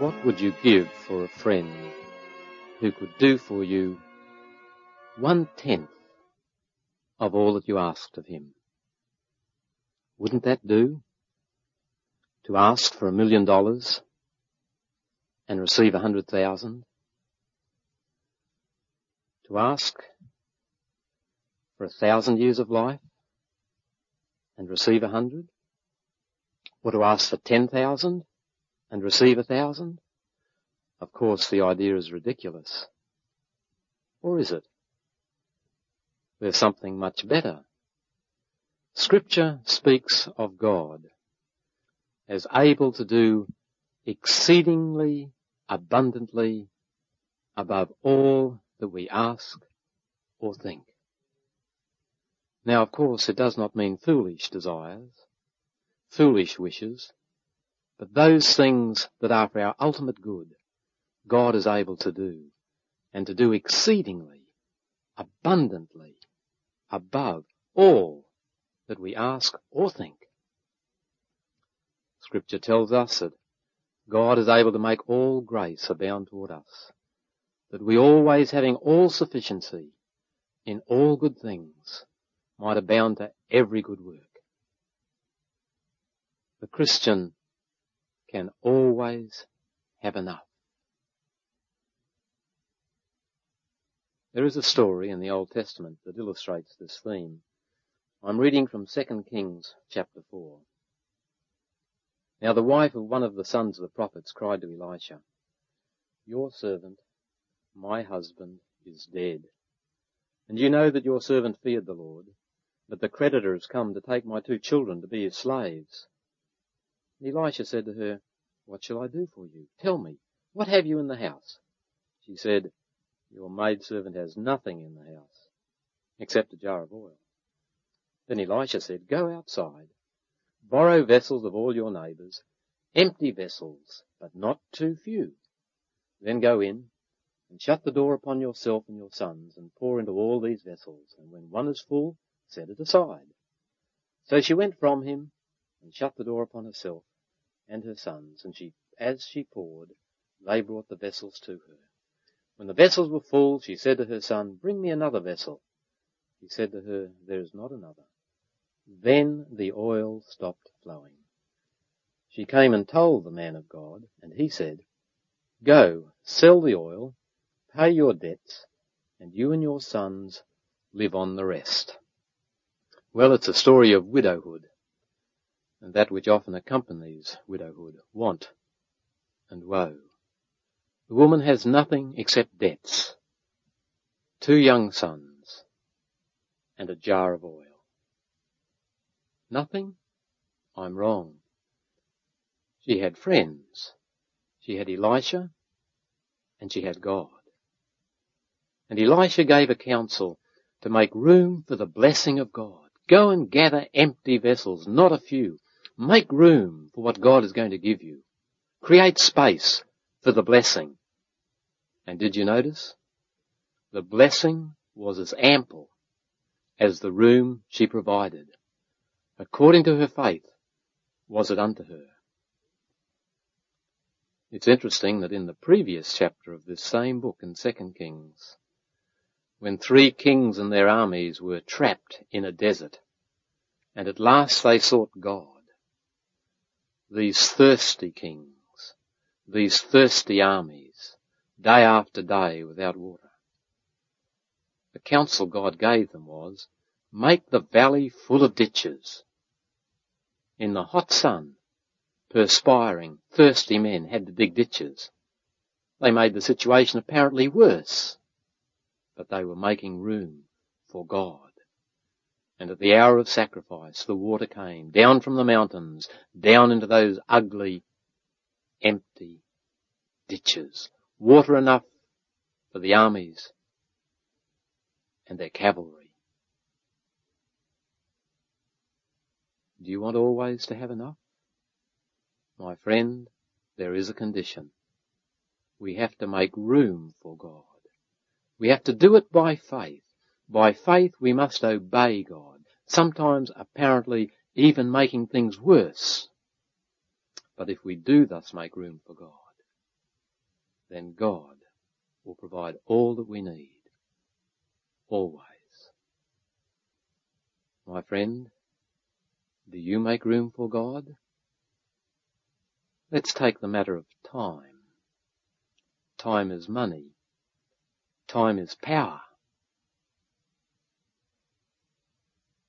What would you give for a friend who could do for you one tenth of all that you asked of him? Wouldn't that do? To ask for a million dollars and receive a hundred thousand? To ask for a thousand years of life and receive a hundred? Or to ask for ten thousand and receive a thousand? Of course the idea is ridiculous. Or is it? There's something much better. Scripture speaks of God as able to do exceedingly abundantly above all that we ask or think. Now of course it does not mean foolish desires, foolish wishes, but those things that are for our ultimate good, God is able to do, and to do exceedingly, abundantly, above all that we ask or think. Scripture tells us that God is able to make all grace abound toward us, that we always having all sufficiency in all good things might abound to every good work. The Christian can always have enough. There is a story in the Old Testament that illustrates this theme. I'm reading from 2 Kings chapter 4. Now the wife of one of the sons of the prophets cried to Elisha, Your servant, my husband, is dead. And you know that your servant feared the Lord, but the creditor has come to take my two children to be his slaves. And Elisha said to her, What shall I do for you? Tell me, what have you in the house? She said, Your maidservant has nothing in the house, except a jar of oil. Then Elisha said, Go outside, borrow vessels of all your neighbors, empty vessels, but not too few. Then go in, and shut the door upon yourself and your sons, and pour into all these vessels, and when one is full, set it aside. So she went from him, and shut the door upon herself, and her sons, and she, as she poured, they brought the vessels to her. When the vessels were full, she said to her son, Bring me another vessel. He said to her, There is not another. Then the oil stopped flowing. She came and told the man of God, and he said, Go, sell the oil, pay your debts, and you and your sons live on the rest. Well, it's a story of widowhood and that which often accompanies widowhood, want and woe. The woman has nothing except debts, two young sons, and a jar of oil. Nothing? I'm wrong. She had friends. She had Elisha, and she had God. And Elisha gave a counsel to make room for the blessing of God. Go and gather empty vessels, not a few, Make room for what God is going to give you. Create space for the blessing. And did you notice? The blessing was as ample as the room she provided. According to her faith, was it unto her. It's interesting that in the previous chapter of this same book in 2 Kings, when three kings and their armies were trapped in a desert, and at last they sought God, these thirsty kings, these thirsty armies, day after day without water. The counsel God gave them was, make the valley full of ditches. In the hot sun, perspiring, thirsty men had to dig ditches. They made the situation apparently worse, but they were making room for God. And at the hour of sacrifice, the water came down from the mountains, down into those ugly, empty ditches. Water enough for the armies and their cavalry. Do you want always to have enough? My friend, there is a condition. We have to make room for God. We have to do it by faith. By faith we must obey God, sometimes apparently even making things worse. But if we do thus make room for God, then God will provide all that we need. Always. My friend, do you make room for God? Let's take the matter of time. Time is money. Time is power.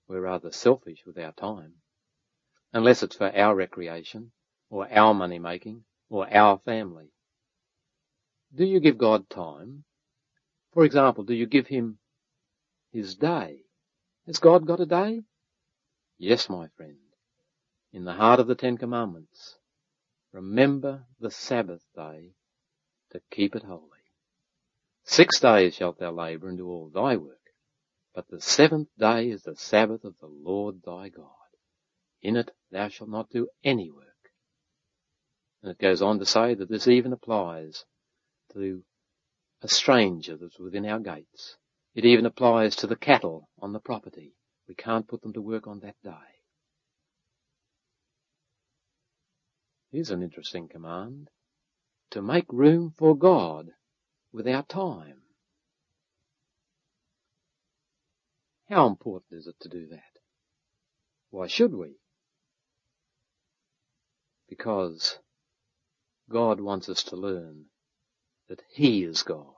We're rather selfish with our time. Unless it's for our recreation, or our money making, or our family. Do you give God time? For example, do you give Him His day? Has God got a day? Yes, my friend. In the heart of the Ten Commandments, remember the Sabbath day to keep it holy. Six days shalt thou labour and do all thy work, but the seventh day is the Sabbath of the Lord thy God. In it thou shalt not do any work. And it goes on to say that this even applies to a stranger that's within our gates. It even applies to the cattle on the property. We can't put them to work on that day. Here's an interesting command. To make room for God with our time. How important is it to do that? Why should we? Because God wants us to learn that He is God.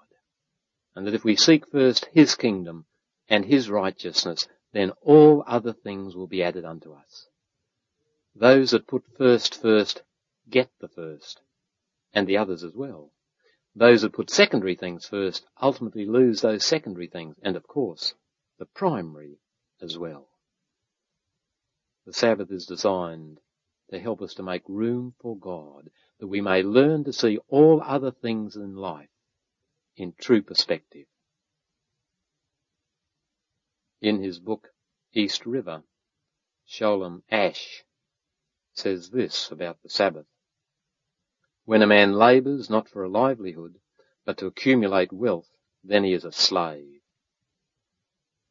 And that if we seek first His kingdom and His righteousness, then all other things will be added unto us. Those that put first first get the first, and the others as well. Those that put secondary things first ultimately lose those secondary things, and of course, the primary as well. The Sabbath is designed to help us to make room for God, that we may learn to see all other things in life in true perspective. In his book, East River, Sholem Asch says this about the Sabbath. When a man labours not for a livelihood, but to accumulate wealth, then he is a slave.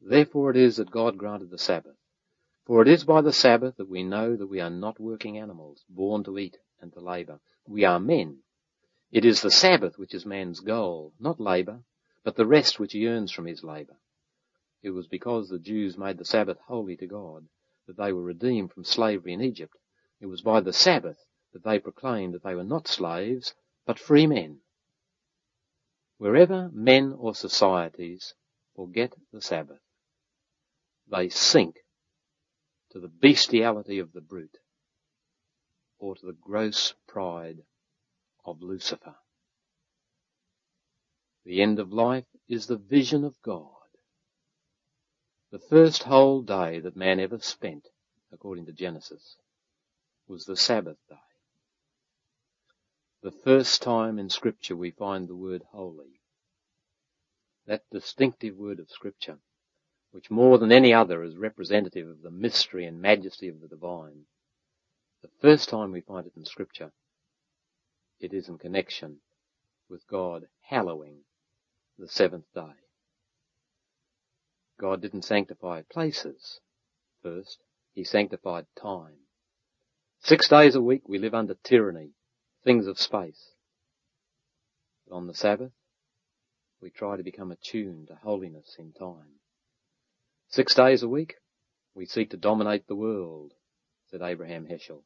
Therefore it is that God granted the Sabbath. For it is by the Sabbath that we know that we are not working animals, born to eat and to labour. We are men. It is the Sabbath which is man's goal, not labour, but the rest which he earns from his labour. It was because the Jews made the Sabbath holy to God that they were redeemed from slavery in Egypt. It was by the Sabbath that they proclaimed that they were not slaves, but free men. Wherever men or societies forget the Sabbath, they sink to the bestiality of the brute or to the gross pride of Lucifer. The end of life is the vision of God. The first whole day that man ever spent, according to Genesis, was the Sabbath day. The first time in scripture we find the word holy. That distinctive word of scripture, which more than any other is representative of the mystery and majesty of the divine. The first time we find it in scripture, it is in connection with God hallowing the seventh day. God didn't sanctify places first. He sanctified time. Six days a week we live under tyranny, things of space. But on the Sabbath, we try to become attuned to holiness in time. Six days a week, we seek to dominate the world, said Abraham Heschel.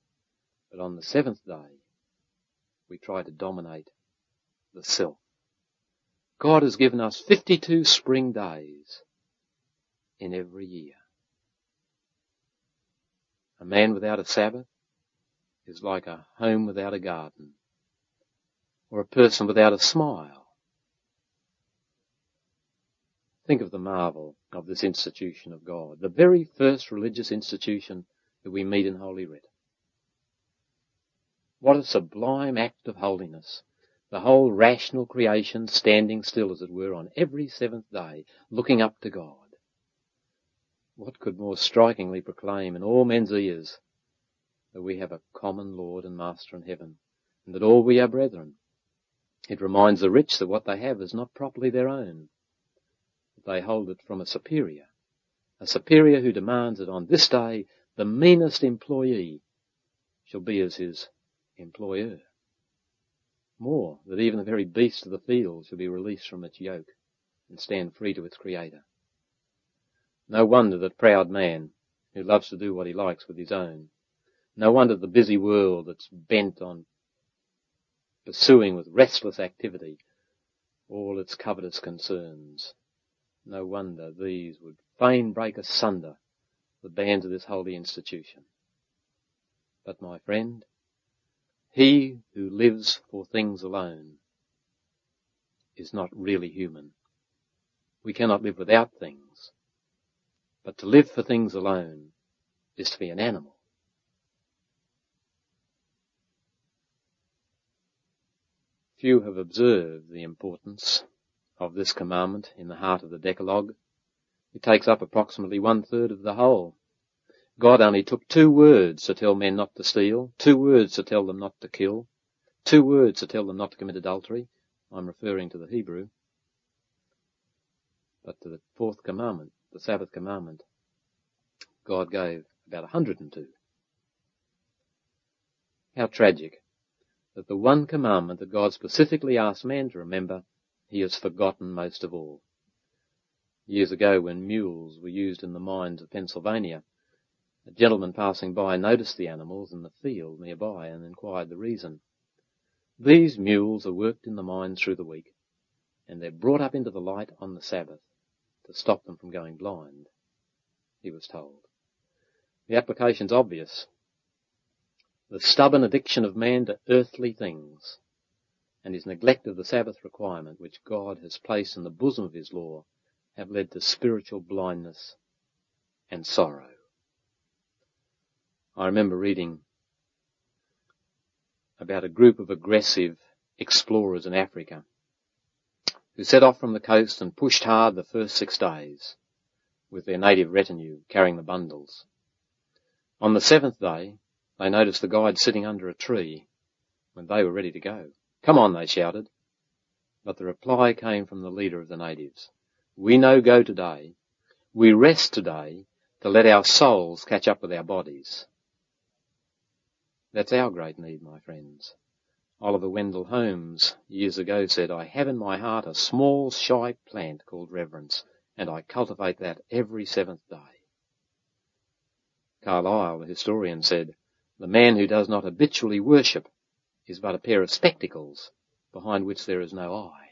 But on the seventh day, we try to dominate the self. God has given us 52 spring days in every year. A man without a Sabbath is like a home without a garden, or a person without a smile. Think of the marvel of this institution of God, the very first religious institution that we meet in Holy Writ. What a sublime act of holiness. The whole rational creation standing still, as it were, on every seventh day, looking up to God. What could more strikingly proclaim in all men's ears that we have a common Lord and Master in heaven, and that all we are brethren? It reminds the rich that what they have is not properly their own. They hold it from a superior. A superior who demands that on this day the meanest employee shall be as his employer. More, that even the very beast of the field shall be released from its yoke and stand free to its creator. No wonder that proud man, who loves to do what he likes with his own, no wonder the busy world that's bent on pursuing with restless activity all its covetous concerns, no wonder these would fain break asunder the bands of this holy institution. But my friend, he who lives for things alone is not really human. We cannot live without things. But to live for things alone is to be an animal. Few have observed the importance of this commandment in the heart of the Decalogue. It takes up approximately one third of the whole. God only took two words to tell men not to steal, two words to tell them not to kill, two words to tell them not to commit adultery. I'm referring to the Hebrew. But to the fourth commandment, the Sabbath commandment, God gave about 102. How tragic that the one commandment that God specifically asked man to remember, he has forgotten most of all. Years ago when mules were used in the mines of Pennsylvania, a gentleman passing by noticed the animals in the field nearby and inquired the reason. These mules are worked in the mines through the week, and they're brought up into the light on the Sabbath to stop them from going blind, he was told. The application's obvious. The stubborn addiction of man to earthly things and his neglect of the Sabbath requirement which God has placed in the bosom of his law have led to spiritual blindness and sorrow. I remember reading about a group of aggressive explorers in Africa who set off from the coast and pushed hard the first six days with their native retinue carrying the bundles. On the seventh day, they noticed the guide sitting under a tree when they were ready to go. Come on, they shouted. But the reply came from the leader of the natives. We no go today. We rest today to let our souls catch up with our bodies. That's our great need, my friends. Oliver Wendell Holmes years ago said, I have in my heart a small shy plant called reverence, and I cultivate that every seventh day. Carlyle, the historian, said, the man who does not habitually worship is but a pair of spectacles behind which there is no eye.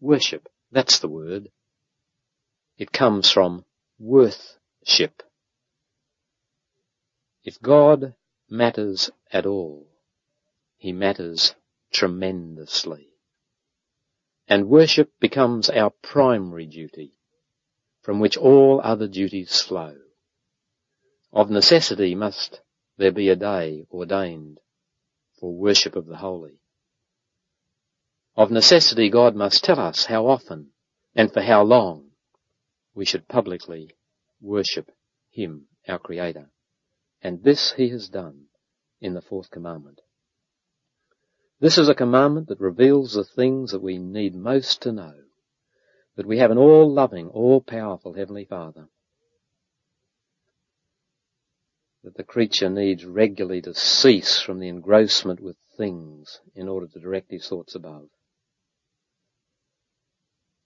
Worship, that's the word. It comes from worthship. If God matters at all, he matters tremendously. And worship becomes our primary duty, from which all other duties flow. Of necessity must there be a day ordained for worship of the holy. Of necessity God must tell us how often and for how long we should publicly worship Him, our Creator. And this He has done in the fourth commandment. This is a commandment that reveals the things that we need most to know. That we have an all-loving, all-powerful Heavenly Father. That the creature needs regularly to cease from the engrossment with things in order to direct his thoughts above.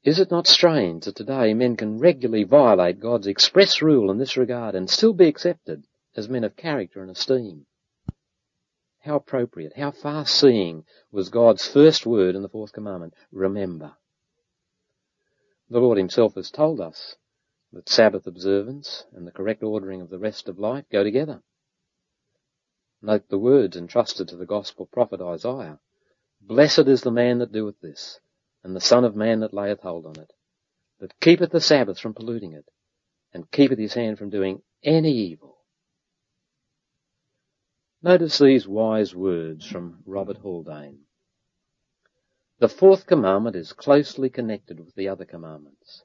Is it not strange that today men can regularly violate God's express rule in this regard and still be accepted as men of character and esteem? How appropriate, how far seeing was God's first word in the fourth commandment. Remember. The Lord himself has told us that Sabbath observance and the correct ordering of the rest of life go together. Note the words entrusted to the gospel prophet Isaiah. Blessed is the man that doeth this, and the son of man that layeth hold on it, that keepeth the Sabbath from polluting it, and keepeth his hand from doing any evil. Notice these wise words from Robert Haldane. The fourth commandment is closely connected with the other commandments,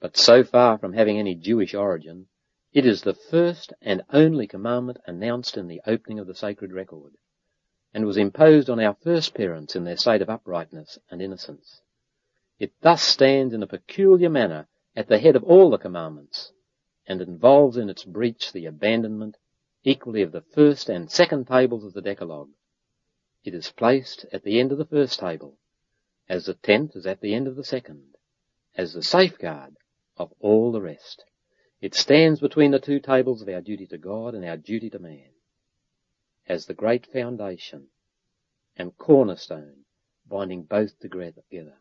but so far from having any Jewish origin, it is the first and only commandment announced in the opening of the sacred record, and was imposed on our first parents in their state of uprightness and innocence. It thus stands in a peculiar manner at the head of all the commandments, and involves in its breach the abandonment equally of the first and second tables of the Decalogue. It is placed at the end of the first table, as the tenth is at the end of the second, as the safeguard of all the rest. It stands between the two tables of our duty to God and our duty to man, as the great foundation and cornerstone binding both together.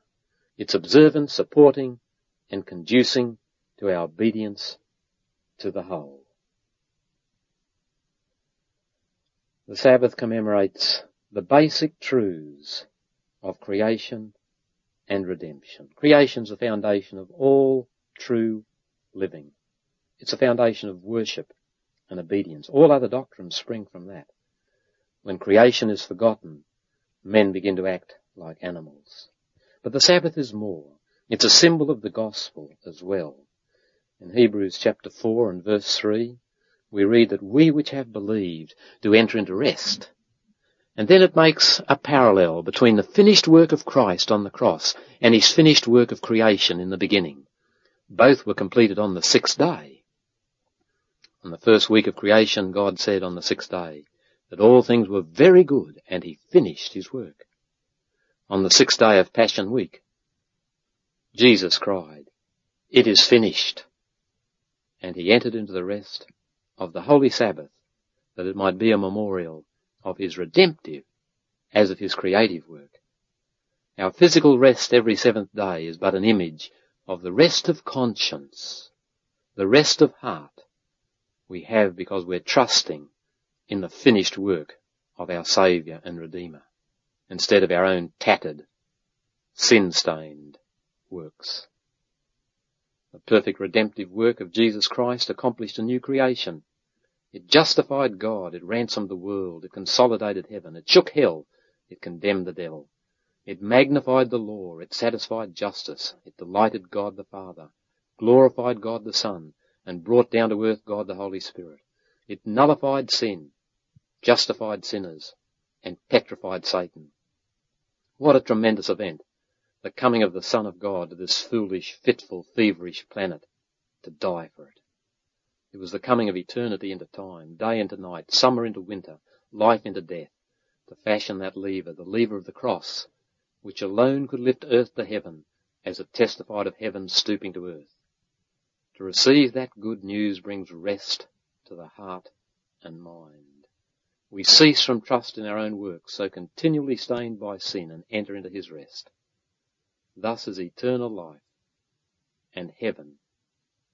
Its observance supporting and conducing to our obedience to the whole. The Sabbath commemorates the basic truths of creation and redemption. Creation's the foundation of all true living. It's a foundation of worship and obedience. All other doctrines spring from that. When creation is forgotten, men begin to act like animals. But the Sabbath is more. It's a symbol of the gospel as well. In Hebrews chapter 4 and verse 3, we read that we which have believed do enter into rest. And then it makes a parallel between the finished work of Christ on the cross and his finished work of creation in the beginning. Both were completed on the sixth day. On the first week of creation, God said on the sixth day that all things were very good and he finished his work. On the sixth day of Passion Week, Jesus cried, it is finished. And he entered into the rest of the Holy Sabbath that it might be a memorial of his redemptive as of his creative work. Our physical rest every seventh day is but an image of the rest of conscience, the rest of heart we have because we're trusting in the finished work of our Saviour and Redeemer instead of our own tattered, sin-stained works. The perfect redemptive work of Jesus Christ accomplished a new creation. It justified God. It ransomed the world. It consolidated heaven. It shook hell. It condemned the devil. It magnified the law. It satisfied justice. It delighted God the Father, glorified God the Son, and brought down to earth God the Holy Spirit. It nullified sin, justified sinners, and petrified Satan. What a tremendous event the coming of the Son of God to this foolish, fitful, feverish planet to die for it. It was the coming of eternity into time, day into night, summer into winter, life into death, to fashion that lever, the lever of the cross, which alone could lift earth to heaven as it testified of heaven stooping to earth. To receive that good news brings rest to the heart and mind. We cease from trust in our own works, so continually stained by sin, and enter into his rest. Thus is eternal life and heaven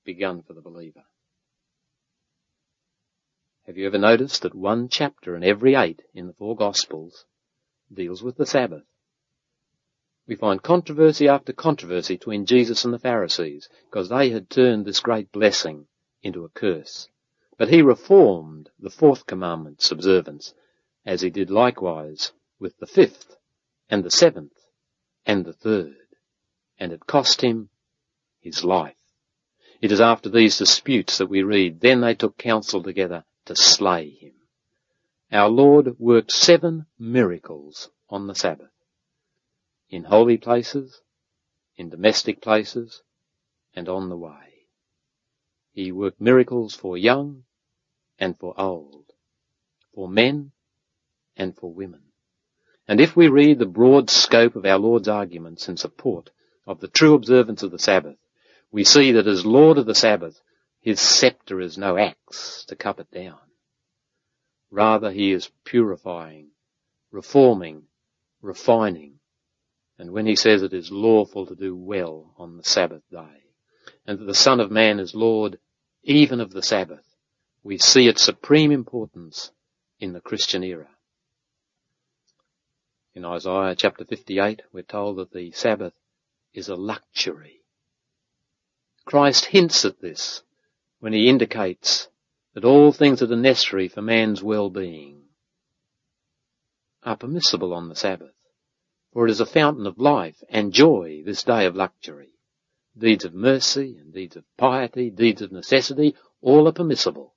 begun for the believer. Have you ever noticed that one chapter in every eight in the four Gospels deals with the Sabbath? We find controversy after controversy between Jesus and the Pharisees because they had turned this great blessing into a curse. But he reformed the fourth commandment's observance as he did likewise with the fifth and the seventh and the third and it cost him his life. It is after these disputes that we read, then they took counsel together to slay him. Our Lord worked seven miracles on the Sabbath. In holy places, in domestic places, and on the way. He worked miracles for young and for old, for men and for women. And if we read the broad scope of our Lord's arguments in support of the true observance of the Sabbath, we see that as Lord of the Sabbath, his scepter is no axe to cut it down. Rather, he is purifying, reforming, refining. And when he says it is lawful to do well on the Sabbath day, and that the Son of Man is Lord even of the Sabbath, we see its supreme importance in the Christian era. In Isaiah chapter 58, we're told that the Sabbath is a luxury. Christ hints at this when he indicates that all things that are necessary for man's well-being are permissible on the Sabbath, for it is a fountain of life and joy, this day of luxury. Deeds of mercy and deeds of piety, deeds of necessity, all are permissible.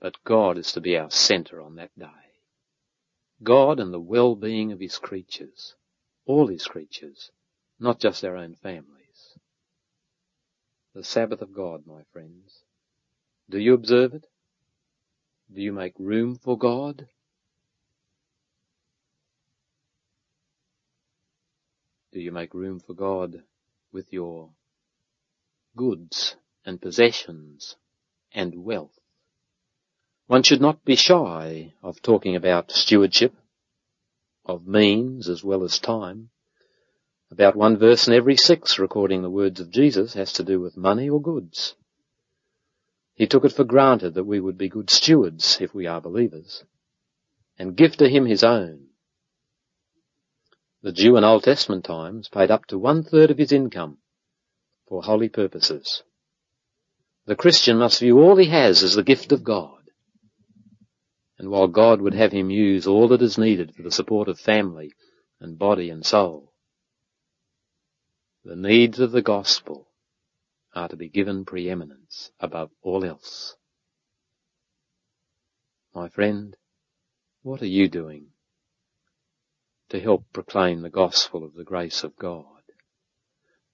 But God is to be our center on that day. God and the well-being of his creatures, all his creatures, not just our own families. The Sabbath of God, my friends. Do you observe it? Do you make room for God? Do you make room for God with your goods and possessions and wealth? One should not be shy of talking about stewardship, of means as well as time. About one verse in every six recording the words of Jesus has to do with money or goods. He took it for granted that we would be good stewards if we are believers and give to him his own. The Jew in Old Testament times paid up to one third of his income for holy purposes. The Christian must view all he has as the gift of God. And while God would have him use all that is needed for the support of family and body and soul, the needs of the gospel are to be given preeminence above all else. My friend, what are you doing to help proclaim the gospel of the grace of God?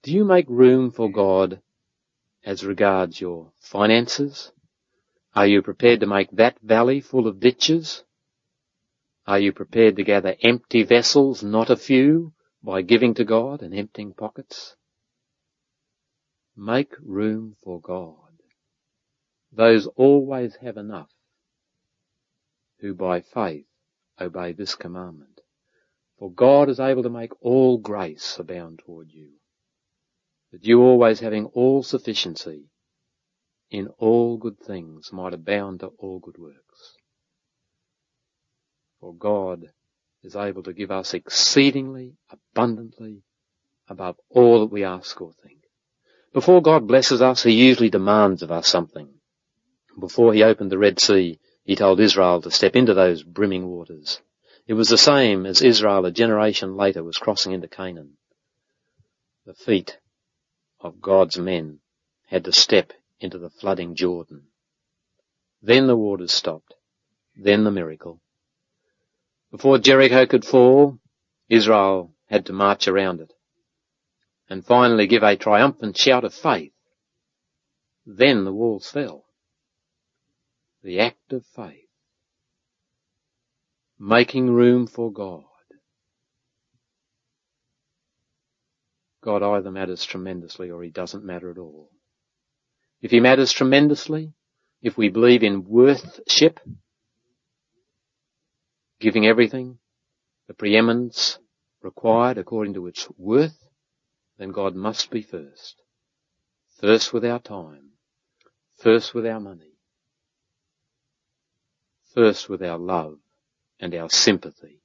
Do you make room for God as regards your finances? Are you prepared to make that valley full of ditches? Are you prepared to gather empty vessels, not a few, by giving to God and emptying pockets? Make room for God. Those always have enough who by faith obey this commandment. For God is able to make all grace abound toward you, that you always having all sufficiency in all good things might abound to all good works. For God is able to give us exceedingly abundantly above all that we ask or think. Before God blesses us, He usually demands of us something. Before He opened the Red Sea, He told Israel to step into those brimming waters. It was the same as Israel a generation later was crossing into Canaan. The feet of God's men had to step into the flooding Jordan. Then the waters stopped. Then the miracle. Before Jericho could fall, Israel had to march around it and finally give a triumphant shout of faith. Then the walls fell. The act of faith. Making room for God. God either matters tremendously or he doesn't matter at all. If he matters tremendously, if we believe in worthship, giving everything, the preeminence required according to its worth, then God must be first. First with our time. First with our money. First with our love and our sympathy.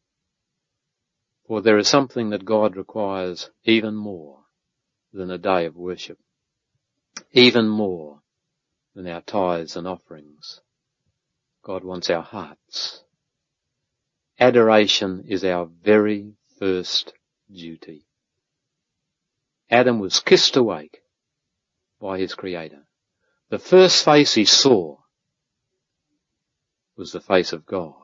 For there is something that God requires even more than a day of worship. Even more than our tithes and offerings. God wants our hearts. Adoration is our very first duty. Adam was kissed awake by his creator. The first face he saw was the face of God.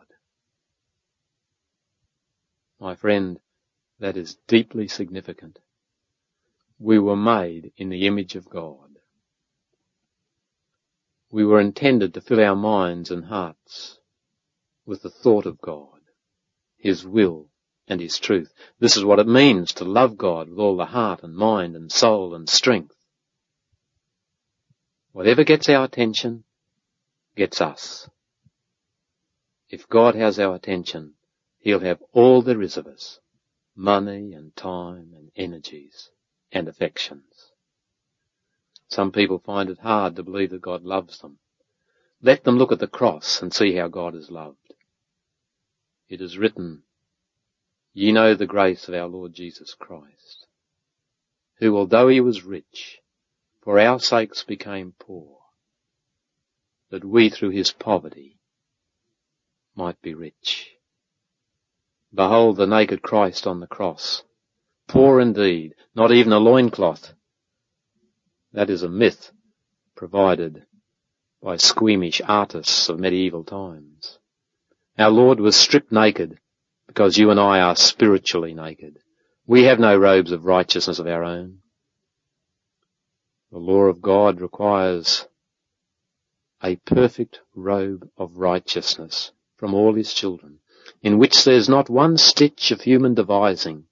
My friend, that is deeply significant. We were made in the image of God. We were intended to fill our minds and hearts with the thought of God, His will, and His truth. This is what it means to love God with all the heart and mind and soul and strength. Whatever gets our attention gets us. If God has our attention, He'll have all there is of us. Money and time and energies and affections. Some people find it hard to believe that God loves them. Let them look at the cross and see how God is loved. It is written Ye know the grace of our Lord Jesus Christ, who although he was rich, for our sakes became poor, that we through his poverty might be rich. Behold the naked Christ on the cross, poor indeed, not even a loincloth. That is a myth provided by squeamish artists of medieval times. Our Lord was stripped naked because you and I are spiritually naked. We have no robes of righteousness of our own. The law of God requires a perfect robe of righteousness from all his children, in which there's not one stitch of human devising,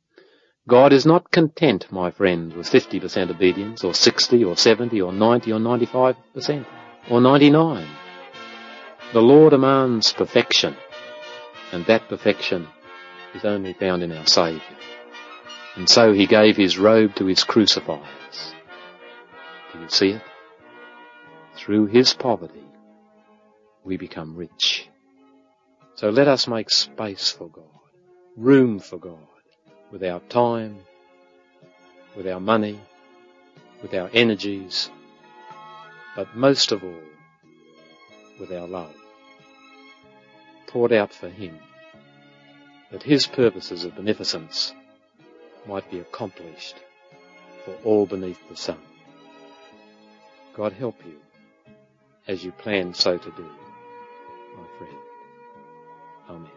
God is not content, my friend, with 50% obedience, or 60, or 70, or 90, or 95%, or 99. The law demands perfection, and that perfection is only found in our Saviour. And so he gave his robe to his crucifiers. Do you see it? Through his poverty, we become rich. So let us make space for God, room for God, with our time, with our money, with our energies, but most of all, with our love, poured out for Him, that His purposes of beneficence might be accomplished for all beneath the sun. God help you as you plan so to do, my friend. Amen.